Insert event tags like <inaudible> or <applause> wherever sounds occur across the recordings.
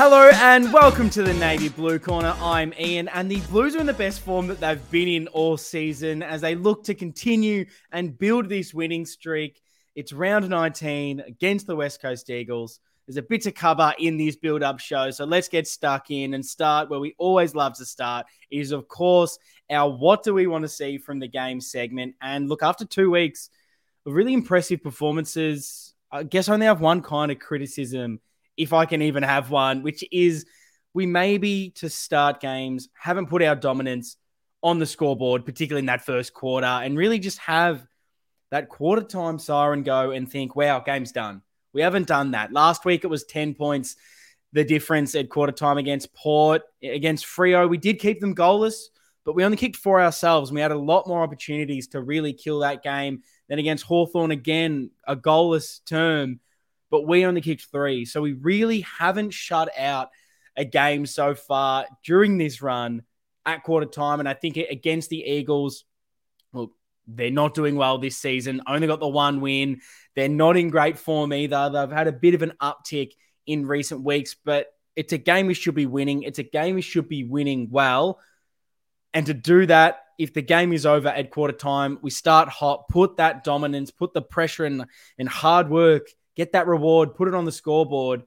Hello and welcome to the Navy Blue Corner. I'm Ian, and the Blues are in the best form that they've been in all season as they look to continue and build this winning streak. It's round 19 against the West Coast Eagles. There's a bit to cover in this build up show, so let's get stuck in and start where we always love to start. It is, of course, our What Do We Want to See from the Game segment. And look, after two weeks of really impressive performances, I guess I only have one kind of criticism if I can even have one, which is we maybe to start games haven't put our dominance on the scoreboard, particularly in that first quarter, and really just have that quarter time siren go and think, wow, game's done. We haven't done that. Last week it was 10 points, the difference at quarter time against Port, against Freo. We did keep them goalless, but we only kicked four ourselves. And we had a lot more opportunities to really kill that game. Then against Hawthorn again, a goalless term but we only kicked three. So we really haven't shut out a game so far during this run at quarter time. And I think against the Eagles, well, they're not doing well this season. Only got the one win. They're not in great form either. They've had a bit of an uptick in recent weeks, but it's a game we should be winning. It's a game we should be winning well. And to do that, if the game is over at quarter time, we start hot, put that dominance, put the pressure and, and hard work get that reward, put it on the scoreboard,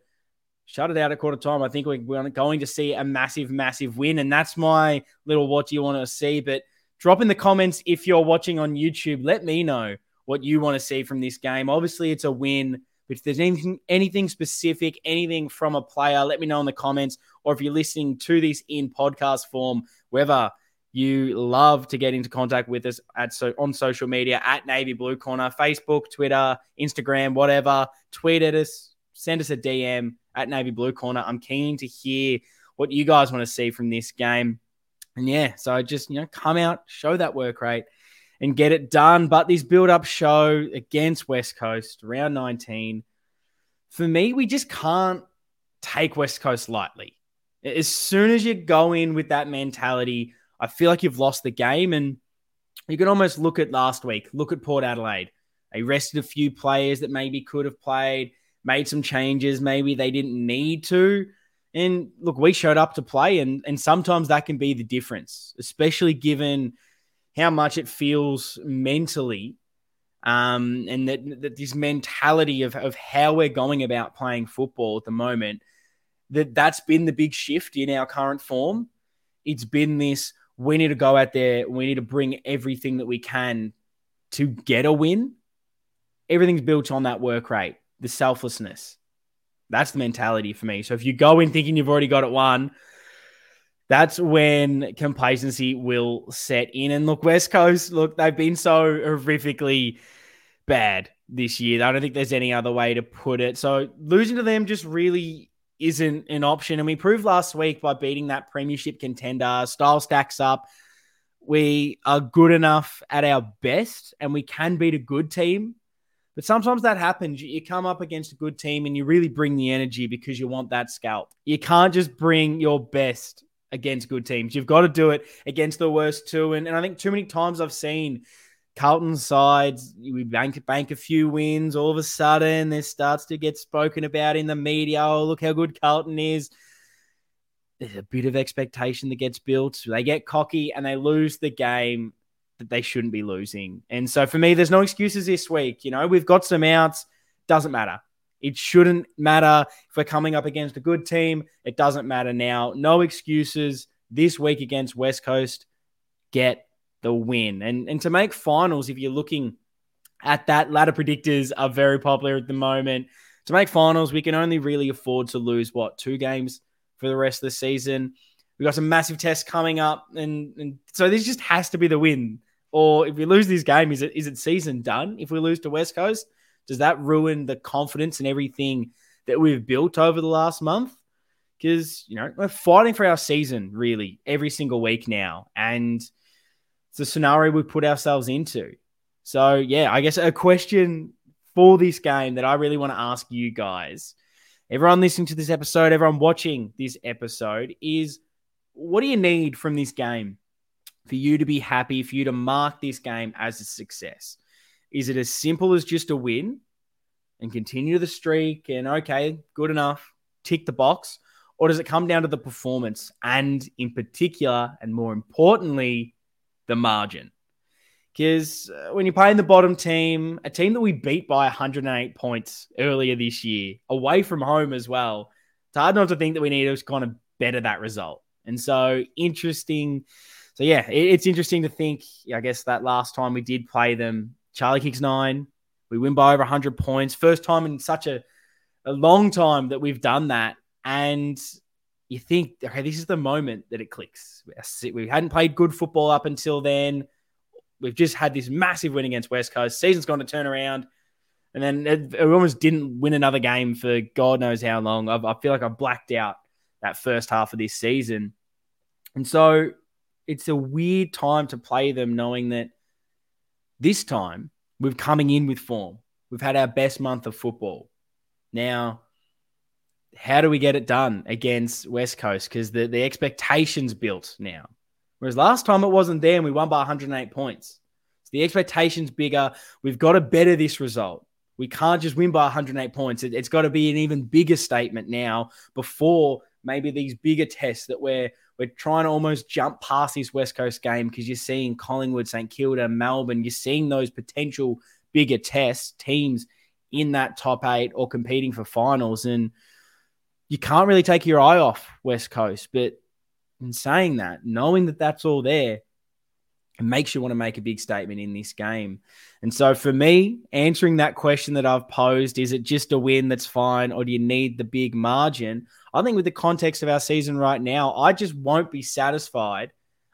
shut it out at quarter time. I think we're going to see a massive, massive win. And that's my little what do you want to see. But drop in the comments if you're watching on YouTube. Let me know what you want to see from this game. Obviously, it's a win. But if there's anything, anything specific, anything from a player, let me know in the comments. Or if you're listening to this in podcast form, whether you love to get into contact with us at so on social media at Navy Blue Corner, Facebook, Twitter, Instagram, whatever. Tweet at us, send us a DM at Navy Blue Corner. I'm keen to hear what you guys want to see from this game. And yeah, so just you know, come out, show that work rate, and get it done. But this build-up show against West Coast, round 19, for me, we just can't take West Coast lightly. As soon as you go in with that mentality I feel like you've lost the game. And you can almost look at last week, look at Port Adelaide. They rested a few players that maybe could have played, made some changes, maybe they didn't need to. And look, we showed up to play, and, and sometimes that can be the difference, especially given how much it feels mentally um, and that, that this mentality of, of how we're going about playing football at the moment, that that's been the big shift in our current form. It's been this we need to go out there. We need to bring everything that we can to get a win. Everything's built on that work rate, the selflessness. That's the mentality for me. So if you go in thinking you've already got it won, that's when complacency will set in. And look, West Coast, look, they've been so horrifically bad this year. I don't think there's any other way to put it. So losing to them just really isn't an option. And we proved last week by beating that premiership contender. Style stacks up. We are good enough at our best and we can beat a good team. But sometimes that happens. You come up against a good team and you really bring the energy because you want that scalp. You can't just bring your best against good teams. You've got to do it against the worst too. And, and I think too many times I've seen Carlton sides, we bank bank a few wins. All of a sudden, this starts to get spoken about in the media. Oh, look how good Carlton is. There's a bit of expectation that gets built. They get cocky and they lose the game that they shouldn't be losing. And so for me, there's no excuses this week. You know, we've got some outs. Doesn't matter. It shouldn't matter if we're coming up against a good team. It doesn't matter now. No excuses this week against West Coast. Get the win. And and to make finals, if you're looking at that, ladder predictors are very popular at the moment. To make finals, we can only really afford to lose what two games for the rest of the season. We've got some massive tests coming up, and, and so this just has to be the win. Or if we lose this game, is it is it season done? If we lose to West Coast, does that ruin the confidence and everything that we've built over the last month? Because you know we're fighting for our season really every single week now, and it's a scenario we put ourselves into. So, yeah, I guess a question for this game that I really want to ask you guys, everyone listening to this episode, everyone watching this episode, is what do you need from this game for you to be happy, for you to mark this game as a success? Is it as simple as just a win and continue the streak and okay, good enough, tick the box? Or does it come down to the performance and, in particular, and more importantly, the margin? Because uh, when you're playing the bottom team, a team that we beat by 108 points earlier this year, away from home as well, it's hard not to think that we need to kind of better that result. And so, interesting. So, yeah, it's interesting to think, I guess, that last time we did play them, Charlie kicks nine. We win by over 100 points. First time in such a, a long time that we've done that. And you think, okay, this is the moment that it clicks. We hadn't played good football up until then we've just had this massive win against West Coast. Season's gone to turn around. And then it, almost didn't win another game for God knows how long. I've, I feel like I blacked out that first half of this season. And so it's a weird time to play them, knowing that this time we're coming in with form. We've had our best month of football. Now, how do we get it done against West Coast? Because the, the expectations built now. Whereas last time it wasn't there and we won by 108 points. So the expectation's bigger. We've got to better this result. We can't just win by 108 points. It, has got to be an even bigger statement now before maybe these bigger tests that we're we're trying to almost jump past this West Coast game because you're seeing Collingwood, St Kilda, Melbourne. You're seeing those potential bigger tests, teams in that top eight or competing for finals, and you can't really take your eye off West Coast. But in saying that, knowing that that's all there, it makes you want to make a big statement in this game. And so for me, answering that question that I've posed, is it just a win that's fine, or do you need the big margin? I think with the context of our season right now, I just won't be satisfied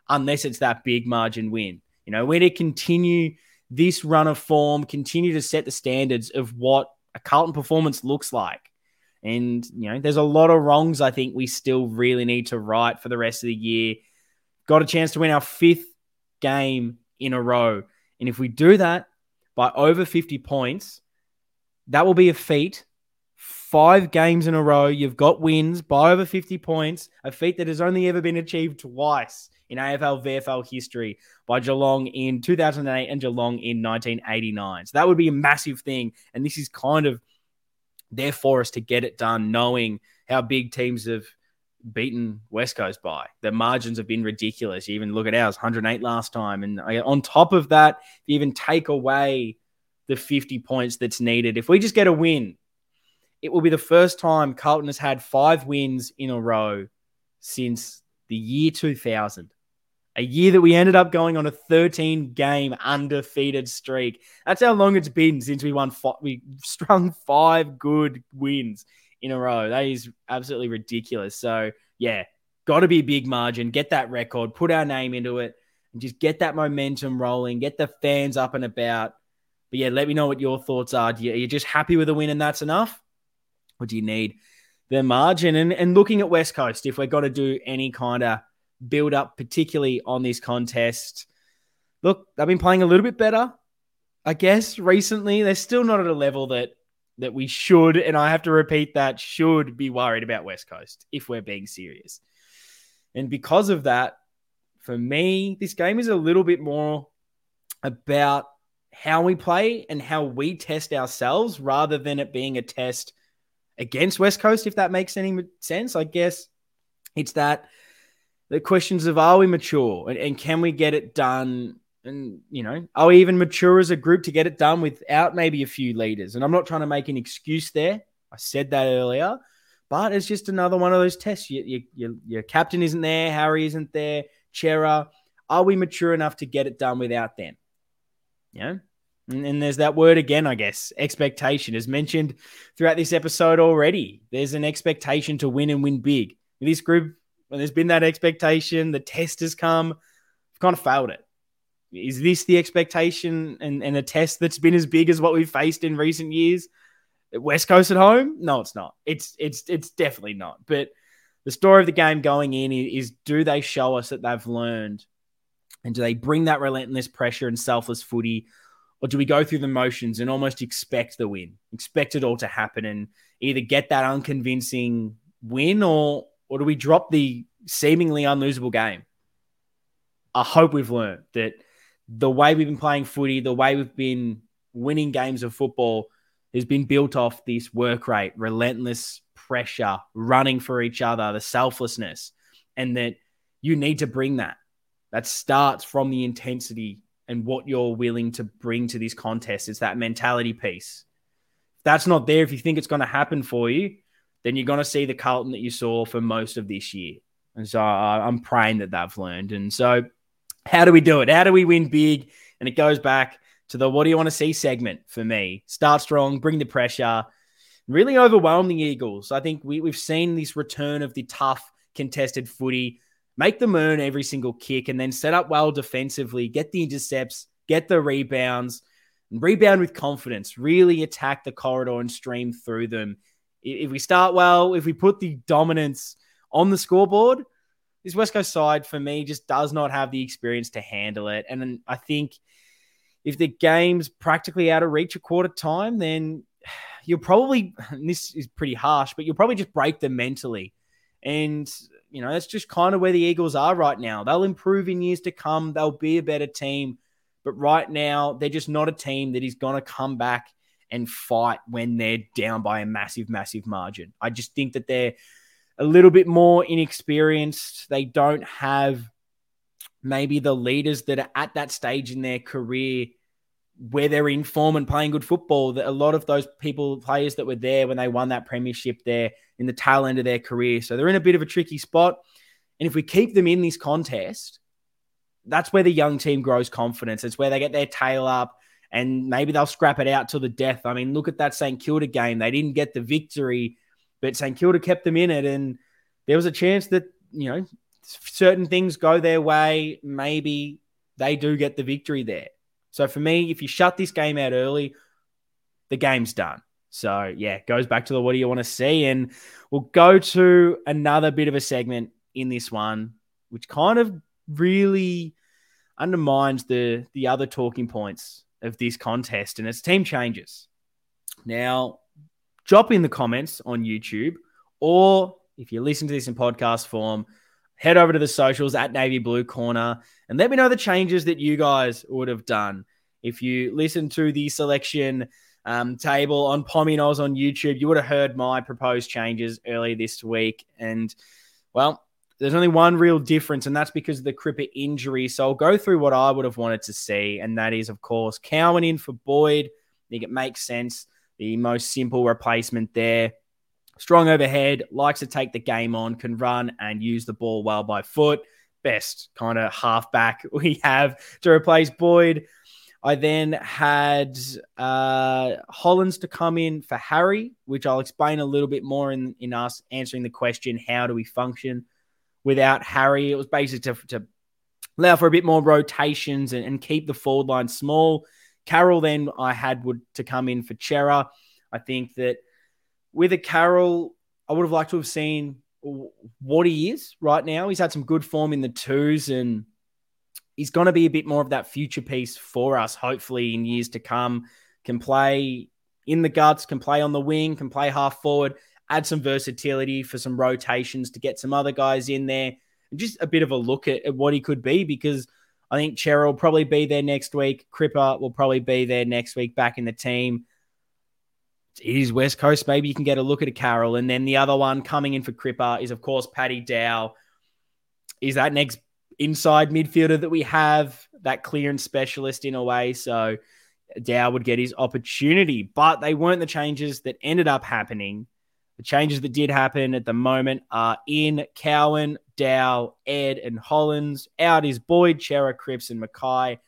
unless it's that big margin win. You know, we're to continue this run of form, continue to set the standards of what a Carlton performance looks like. And, you know, there's a lot of wrongs I think we still really need to right for the rest of the year. Got a chance to win our fifth game in a row. And if we do that by over 50 points, that will be a feat. Five games in a row, you've got wins by over 50 points, a feat that has only ever been achieved twice in AFL VFL history by Geelong in 2008 and Geelong in 1989. So that would be a massive thing. And this is kind of there for us to get it done, knowing how big teams have beaten West Coast by. The margins have been ridiculous. You even look at ours, 108 last time. And uh, on top of that, you even take away the 50 points that's needed, if we just get a win, it will be the first time Carlton has had five wins in a row since the year 2000 a year that we ended up going on a 13 game undefeated streak. That's how long it's been since we won. Five, we strung five good wins in a row. That is absolutely ridiculous. So yeah, got to be big margin. Get that record. Put our name into it, and just get that momentum rolling. Get the fans up and about. But yeah, let me know what your thoughts are. Are you just happy with a win and that's enough, or do you need the margin? And and looking at West Coast, if we're going to do any kind of build up, particularly on this contest. Look, they've been playing a little bit better, I guess, recently. They're still not at a level that that we should, and I have to repeat that, should be worried about West Coast if we're being serious. And because of that, for me, this game is a little bit more about how we play and how we test ourselves rather than it being a test against West Coast, if that makes any sense. I guess it's that the questions of are we mature? And, and can we get it done? And you know are we even mature as a group to get it done without maybe a few leaders? And i'm not trying to make an excuse there. I said that earlier. But it's just another one of those tests. You, you, you, your captain isn't there. Harry isn't there. Cerra are we mature enough to get it done without them? Yeah and, and there's that word again i guess expectation. As mentioned throughout this episode already there's an expectation to win and win big. This group when there's been that expectation, the test has come, we've kind of failed it. Is this the expectation and, and a test that's been as big as what we've faced in recent years? West Coast at home? No, it's not. It's it's it's definitely not. But the story of the game going in is do they show us that they've learned? And do they bring that relentless pressure and selfless footy? Or do we go through the motions and almost expect the win, expect it all to happen and either get that unconvincing win or or do we drop the seemingly unlosable game? I hope we've learned that the way we've been playing footy, the way we've been winning games of football, has been built off this work rate, relentless pressure, running for each other, the selflessness, and that you need to bring that. That starts from the intensity and what you're willing to bring to this contest. It's that mentality piece. If that's not there, if you think it's going to happen for you, then you're going to see the Carlton that you saw for most of this year. And so uh, I'm praying that they've learned. And so, how do we do it? How do we win big? And it goes back to the what do you want to see segment for me. Start strong, bring the pressure, really overwhelm the Eagles. I think we, we've seen this return of the tough, contested footy. Make them earn every single kick and then set up well defensively, get the intercepts, get the rebounds, and rebound with confidence. Really attack the corridor and stream through them. If we start well, if we put the dominance on the scoreboard, this West Coast side for me just does not have the experience to handle it. And I think if the game's practically out of reach a quarter time, then you'll probably, this is pretty harsh, but you'll probably just break them mentally. And, you know, that's just kind of where the Eagles are right now. They'll improve in years to come, they'll be a better team. But right now, they're just not a team that is going to come back and fight when they're down by a massive, massive margin. I just think that they're a little bit more inexperienced. They don't have maybe the leaders that are at that stage in their career where they're in form and playing good football. That a lot of those people, players that were there when they won that premiership, there in the tail end of their career, so they're in a bit of a tricky spot. And if we keep them in this contest, that's where the young team grows confidence. It's where they get their tail up and maybe they'll scrap it out till the death. I mean, look at that St Kilda game. They didn't get the victory, but St Kilda kept them in it. And there was a chance that, you know, certain things go their way. Maybe they do get the victory there. So for me, if you shut this game out early, the game's done. So yeah, goes back to the what do you want to see? And we'll go to another bit of a segment in this one, which kind of really undermines the the other talking points of this contest, and it's team changes. Now, drop in the comments on YouTube, or if you listen to this in podcast form, head over to the socials at Navy Blue Corner and let me know the changes that you guys would have done. If you listen to the selection um, table on Pommy on YouTube, you would have heard my proposed changes early this week. And well, there's only one real difference, and that's because of the Cripper injury. So I'll go through what I would have wanted to see, and that is, of course, Cowan in for Boyd. I think it makes sense. The most simple replacement there. Strong overhead, likes to take the game on, can run and use the ball well by foot. Best kind of halfback <laughs> we have to replace Boyd. I then had uh, Hollands to come in for Harry, which I'll explain a little bit more in, in us answering the question how do we function without Harry? It was basically to, to allow for a bit more rotations and, and keep the forward line small. Carroll then I had would to come in for Cerra. I think that with a Carroll, I would have liked to have seen what he is right now. He's had some good form in the twos, and he's going to be a bit more of that future piece for us, hopefully, in years to come. Can play in the guts, can play on the wing, can play half forward, add some versatility for some rotations to get some other guys in there, and just a bit of a look at, at what he could be because I think Cerra will probably be there next week. Cripper will probably be there next week back in the team it is West Coast. Maybe you can get a look at a Carroll. And then the other one coming in for Cripper is, of course, Paddy Dow. Is that next inside midfielder that we have, that clearance specialist in a way. So Dow would get his opportunity. But they weren't the changes that ended up happening. The changes that did happen at the moment are in Cowan, Dow, Ed, and Hollands. Out is Boyd, Cerra, Cripps, and McKay.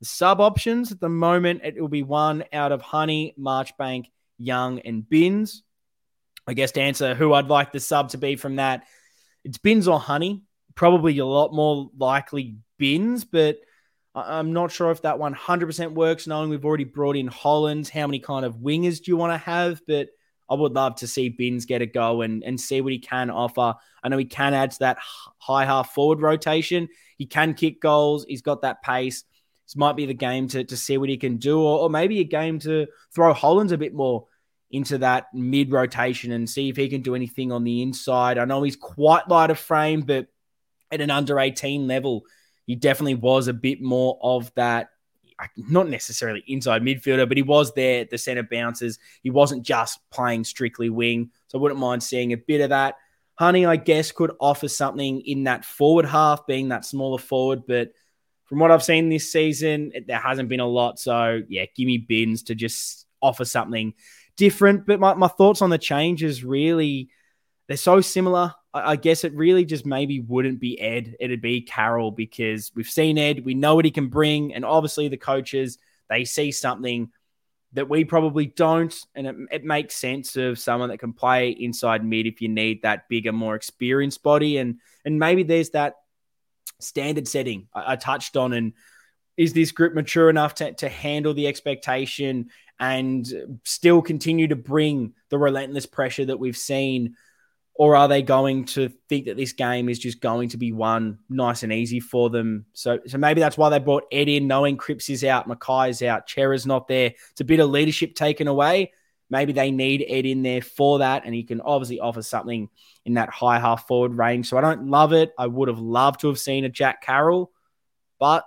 The sub options at the moment, it will be one out of Honey, Marchbank, Young, and Binns. I guess to answer who I'd like the sub to be from that, it's Binns or Honey. Probably a lot more likely Binns, but I'm not sure if that 100% works, knowing we've already brought in Hollands. How many kind of wingers do you want to have? But I would love to see Binns get a go and, and see what he can offer. I know he can add to that high half forward rotation. He can kick goals. He's got that pace. This might be the game to, to see what he can do, or, or maybe a game to throw Hollands a bit more into that mid rotation and see if he can do anything on the inside. I know he's quite light of frame, but at an under 18 level, he definitely was a bit more of that not necessarily inside midfielder, but he was there the centre bounces. He wasn't just playing strictly wing. So I wouldn't mind seeing a bit of that. Honey, I guess, could offer something in that forward half, being that smaller forward. But from what I've seen this season, there hasn't been a lot. So yeah, give me Binns to just offer something different. But my, my thoughts on the changes really, they're so similar. I, guess it really just maybe wouldn't be Ed. It'd be Carroll because we've seen Ed. We know what he can bring. And obviously the coaches, they see something that we probably don't. And it, it, makes sense of someone that can play inside mid if you need that bigger, more experienced body. And and maybe there's that standard setting I, I touched on. And is this group mature enough to, to handle the expectation and still continue to bring the relentless pressure that we've seen? Or are they going to think that this game is just going to be won nice and easy for them? So, so maybe that's why they brought Ed in, knowing Cripps is out, McKay is out, Cerra's not there. It's a bit of leadership taken away. Maybe they need Ed in there for that, and he can obviously offer something in that high half forward range. So I don't love it. I would have loved to have seen a Jack Carroll, but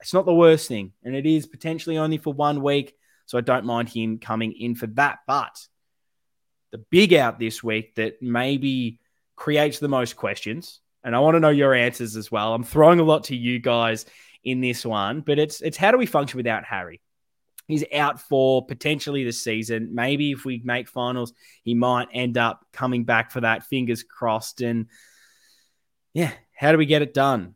it's not the worst thing, and it is potentially only for one week. So I don't mind him coming in for that. But the big out this week that maybe creates the most questions. And I want to know your answers as well. I'm throwing a lot to you guys in this one, but it's it's how do we function without Harry? He's out for potentially the season. Maybe if we make finals, he might end up coming back for that. Fingers crossed. And yeah, how do we get it done?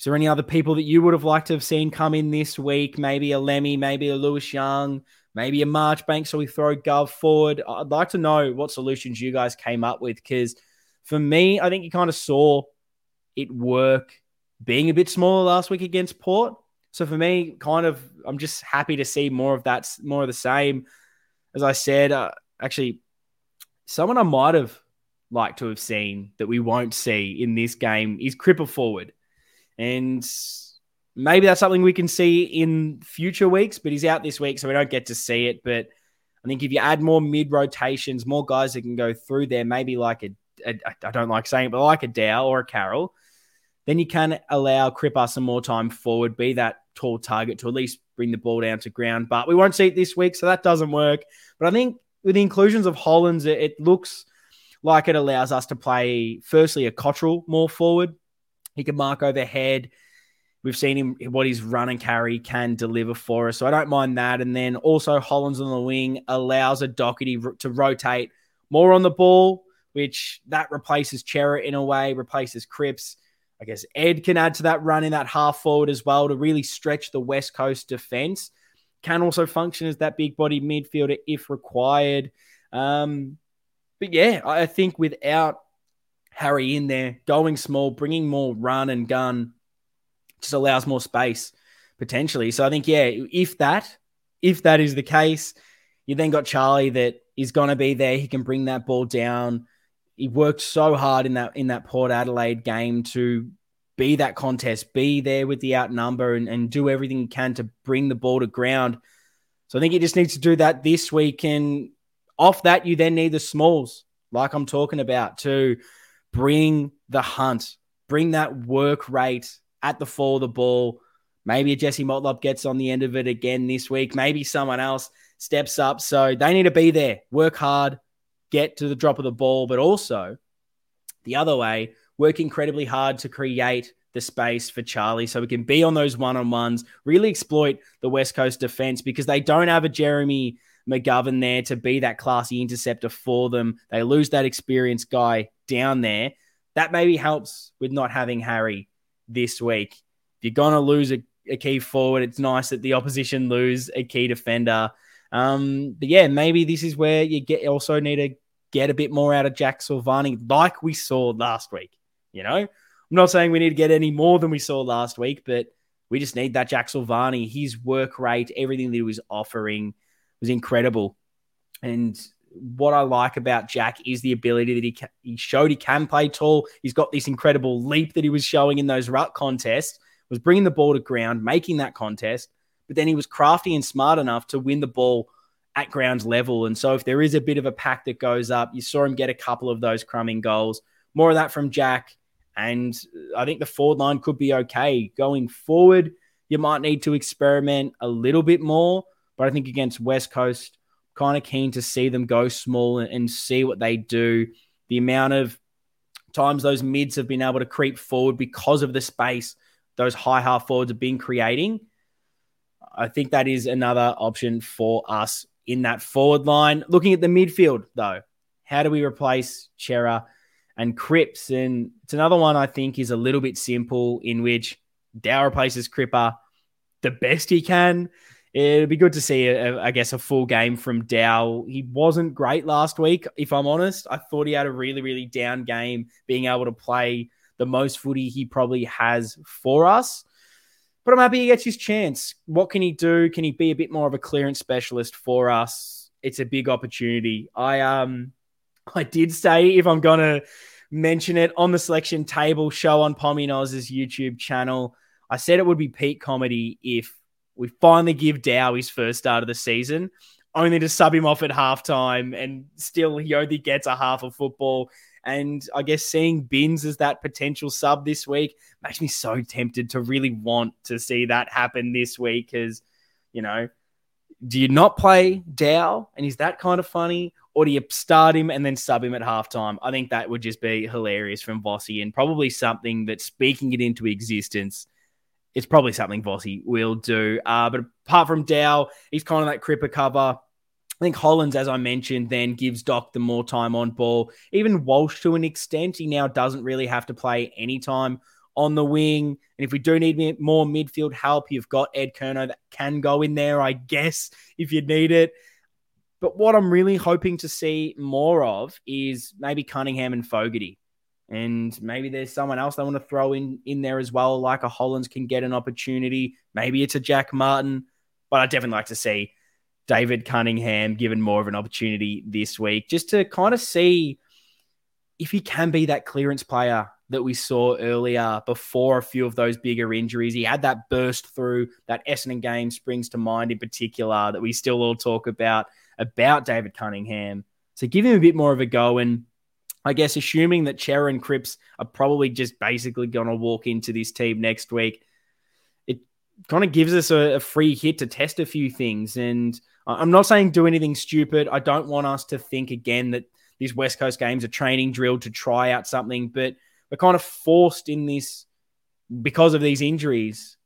Is there any other people that you would have liked to have seen come in this week? Maybe a Lemmy, maybe a Lewis Young, maybe a Marchbank, so we throw Gov forward. I'd like to know what solutions you guys came up with because for me, I think you kind of saw it work being a bit smaller last week against Port. So for me, kind of, I'm just happy to see more of that, more of the same. As I said, uh, actually, someone I might have liked to have seen that we won't see in this game is Cripper forward. And maybe that's something we can see in future weeks, but he's out this week, so we don't get to see it. But I think if you add more mid rotations, more guys that can go through there, maybe like a, a I don't like saying it, but like a Dow or a Carroll, then you can allow Cripper some more time forward, be that tall target to at least bring the ball down to ground. But we won't see it this week, so that doesn't work. But I think with the inclusions of Hollands, it, it looks like it allows us to play firstly a Cottrell more forward. He can mark overhead. We've seen him what his run and carry can deliver for us. So I don't mind that. And then also Hollands on the wing allows a Docherty to rotate more on the ball, which that replaces Cerra in a way, replaces Cripps. I guess Ed can add to that run in that half forward as well to really stretch the West Coast defense. Can also function as that big body midfielder if required. Um, but yeah, I think without Harry in there, going small, bringing more run and gun just allows more space potentially. So I think, yeah, if that, if that is the case, you then got Charlie that is going to be there. He can bring that ball down. He worked so hard in that in that Port Adelaide game to be that contest, be there with the outnumber, and, and do everything he can to bring the ball to ground. So I think he just needs to do that this week. And off that, you then need the smalls, like I'm talking about, to bring the hunt, bring that work rate at the fall of the ball. Maybe a Jesse Motlop gets on the end of it again this week. Maybe someone else steps up. So they need to be there, work hard, get to the drop of the ball, but also the other way, work incredibly hard to create the space for Charlie so we can be on those one on ones, really exploit the West Coast defense because they don't have a Jeremy McGovern there to be that classy interceptor for them. They lose that experienced guy down there. That maybe helps with not having Harry this week. If you're going to lose a, a, key forward, it's nice that the opposition lose a key defender. Um, but yeah, maybe this is where you get also need to get a bit more out of Jack Silvagni, like we saw last week. You know, I'm not saying we need to get any more than we saw last week, but we just need that Jack Silvagni. His work rate, everything that he was offering was incredible. And what I like about Jack is the ability that he he showed he can play tall. He's got this incredible leap that he was showing in those ruck contests, was bringing the ball to ground, making that contest, but then he was crafty and smart enough to win the ball at ground level. And so if there is a bit of a pack that goes up, you saw him get a couple of those crumbing goals. More of that from Jack. And uh, I think the forward line could be okay going forward. you might need to experiment a little bit more. But I think against West Coast, kind of keen to see them go small and, and see what they do. The amount of times those mids have been able to creep forward because of the space those high half forwards have been creating. I think that is another option for us in that forward line. Looking at the midfield, though, how do we replace Cerra and Cripps? And it's another one I think is a little bit simple, in which Dow replaces Cripper the best he can. It'd be good to see, a, a, I guess, a full game from Dow. He wasn't great last week, if I'm honest. I thought he had a really, really down game, being able to play the most footy he probably has for us. But I'm happy he gets his chance. What can he do? Can he be a bit more of a clearance specialist for us? It's a big opportunity. I um <laughs> I did say if I'm gonna mention it on the selection table show on Pommy Noz's YouTube channel, I said it would be peak comedy if we finally give Dow his first start of the season, only to sub him off at halftime, and still he only gets a half of football. And I guess seeing Binns as that potential sub this week makes me so tempted to really want to see that happen this week. Because, you know, do you not play Dow and is that kind of funny? Or do you start him and then sub him at halftime? I think that would just be hilarious from Vossi and probably something that speaking it into existence it's probably something Vossi will do. Uh, but apart from Dow, he's kind of that Cripper cover. I think Hollands, as I mentioned, then gives Doc the more time on ball. Even Walsh, to an extent, he now doesn't really have to play any time on the wing. And if we do need more midfield help, you've got Ed Curnow that can go in there, I guess, if you need it. But what I'm really hoping to see more of is maybe Cunningham and Fogarty and maybe there's someone else they want to throw in in there as well, like a Hollands can get an opportunity. Maybe it's a Jack Martin, but I'd definitely like to see David Cunningham given more of an opportunity this week, just to kind of see if he can be that clearance player that we saw earlier before a few of those bigger injuries. He had that burst through that Essendon game springs to mind in particular that we still all talk about about David Cunningham. So give him a bit more of a go and I guess assuming that Cerra and Cripps are probably just basically going to walk into this team next week, it kind of gives us a, a, free hit to test a few things. And I'm not saying do anything stupid. I don't want us to think again that these West Coast games are training drill to try out something, but we're kind of forced in this because of these injuries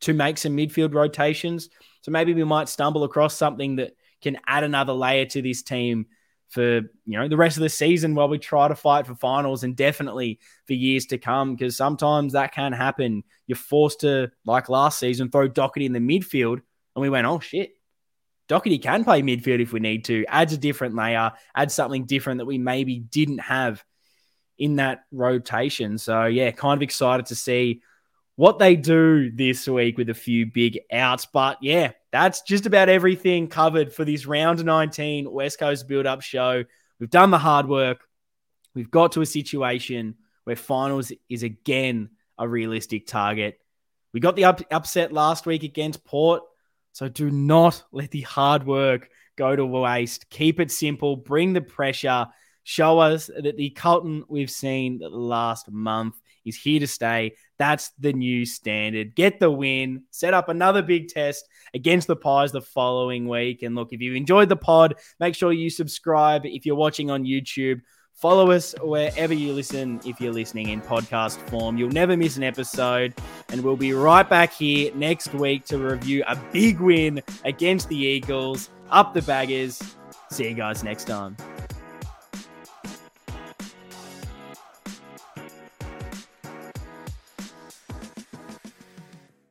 to make some midfield rotations. So maybe we might stumble across something that can add another layer to this team for you know the rest of the season while we try to fight for finals and definitely for years to come because sometimes that can happen. You're forced to, like last season, throw Docherty in the midfield, and we went, oh shit, Docherty can play midfield if we need to. Adds a different layer, adds something different that we maybe didn't have in that rotation. So yeah, kind of excited to see what they do this week with a few big outs. But yeah, that's just about everything covered for this round 19 West Coast build up show. We've done the hard work. We've got to a situation where finals is again a realistic target. We got the up- upset last week against Port. So do not let the hard work go to waste. Keep it simple. Bring the pressure. Show us that the Carlton we've seen last month is here to stay. That's the new standard. Get the win, set up another big test against the Pies the following week. And look, if you enjoyed the pod, make sure you subscribe. If you're watching on YouTube, follow us wherever you listen if you're listening in podcast form. You'll never miss an episode. And we'll be right back here next week to review a big win against the Eagles. Up the baggers. See you guys next time.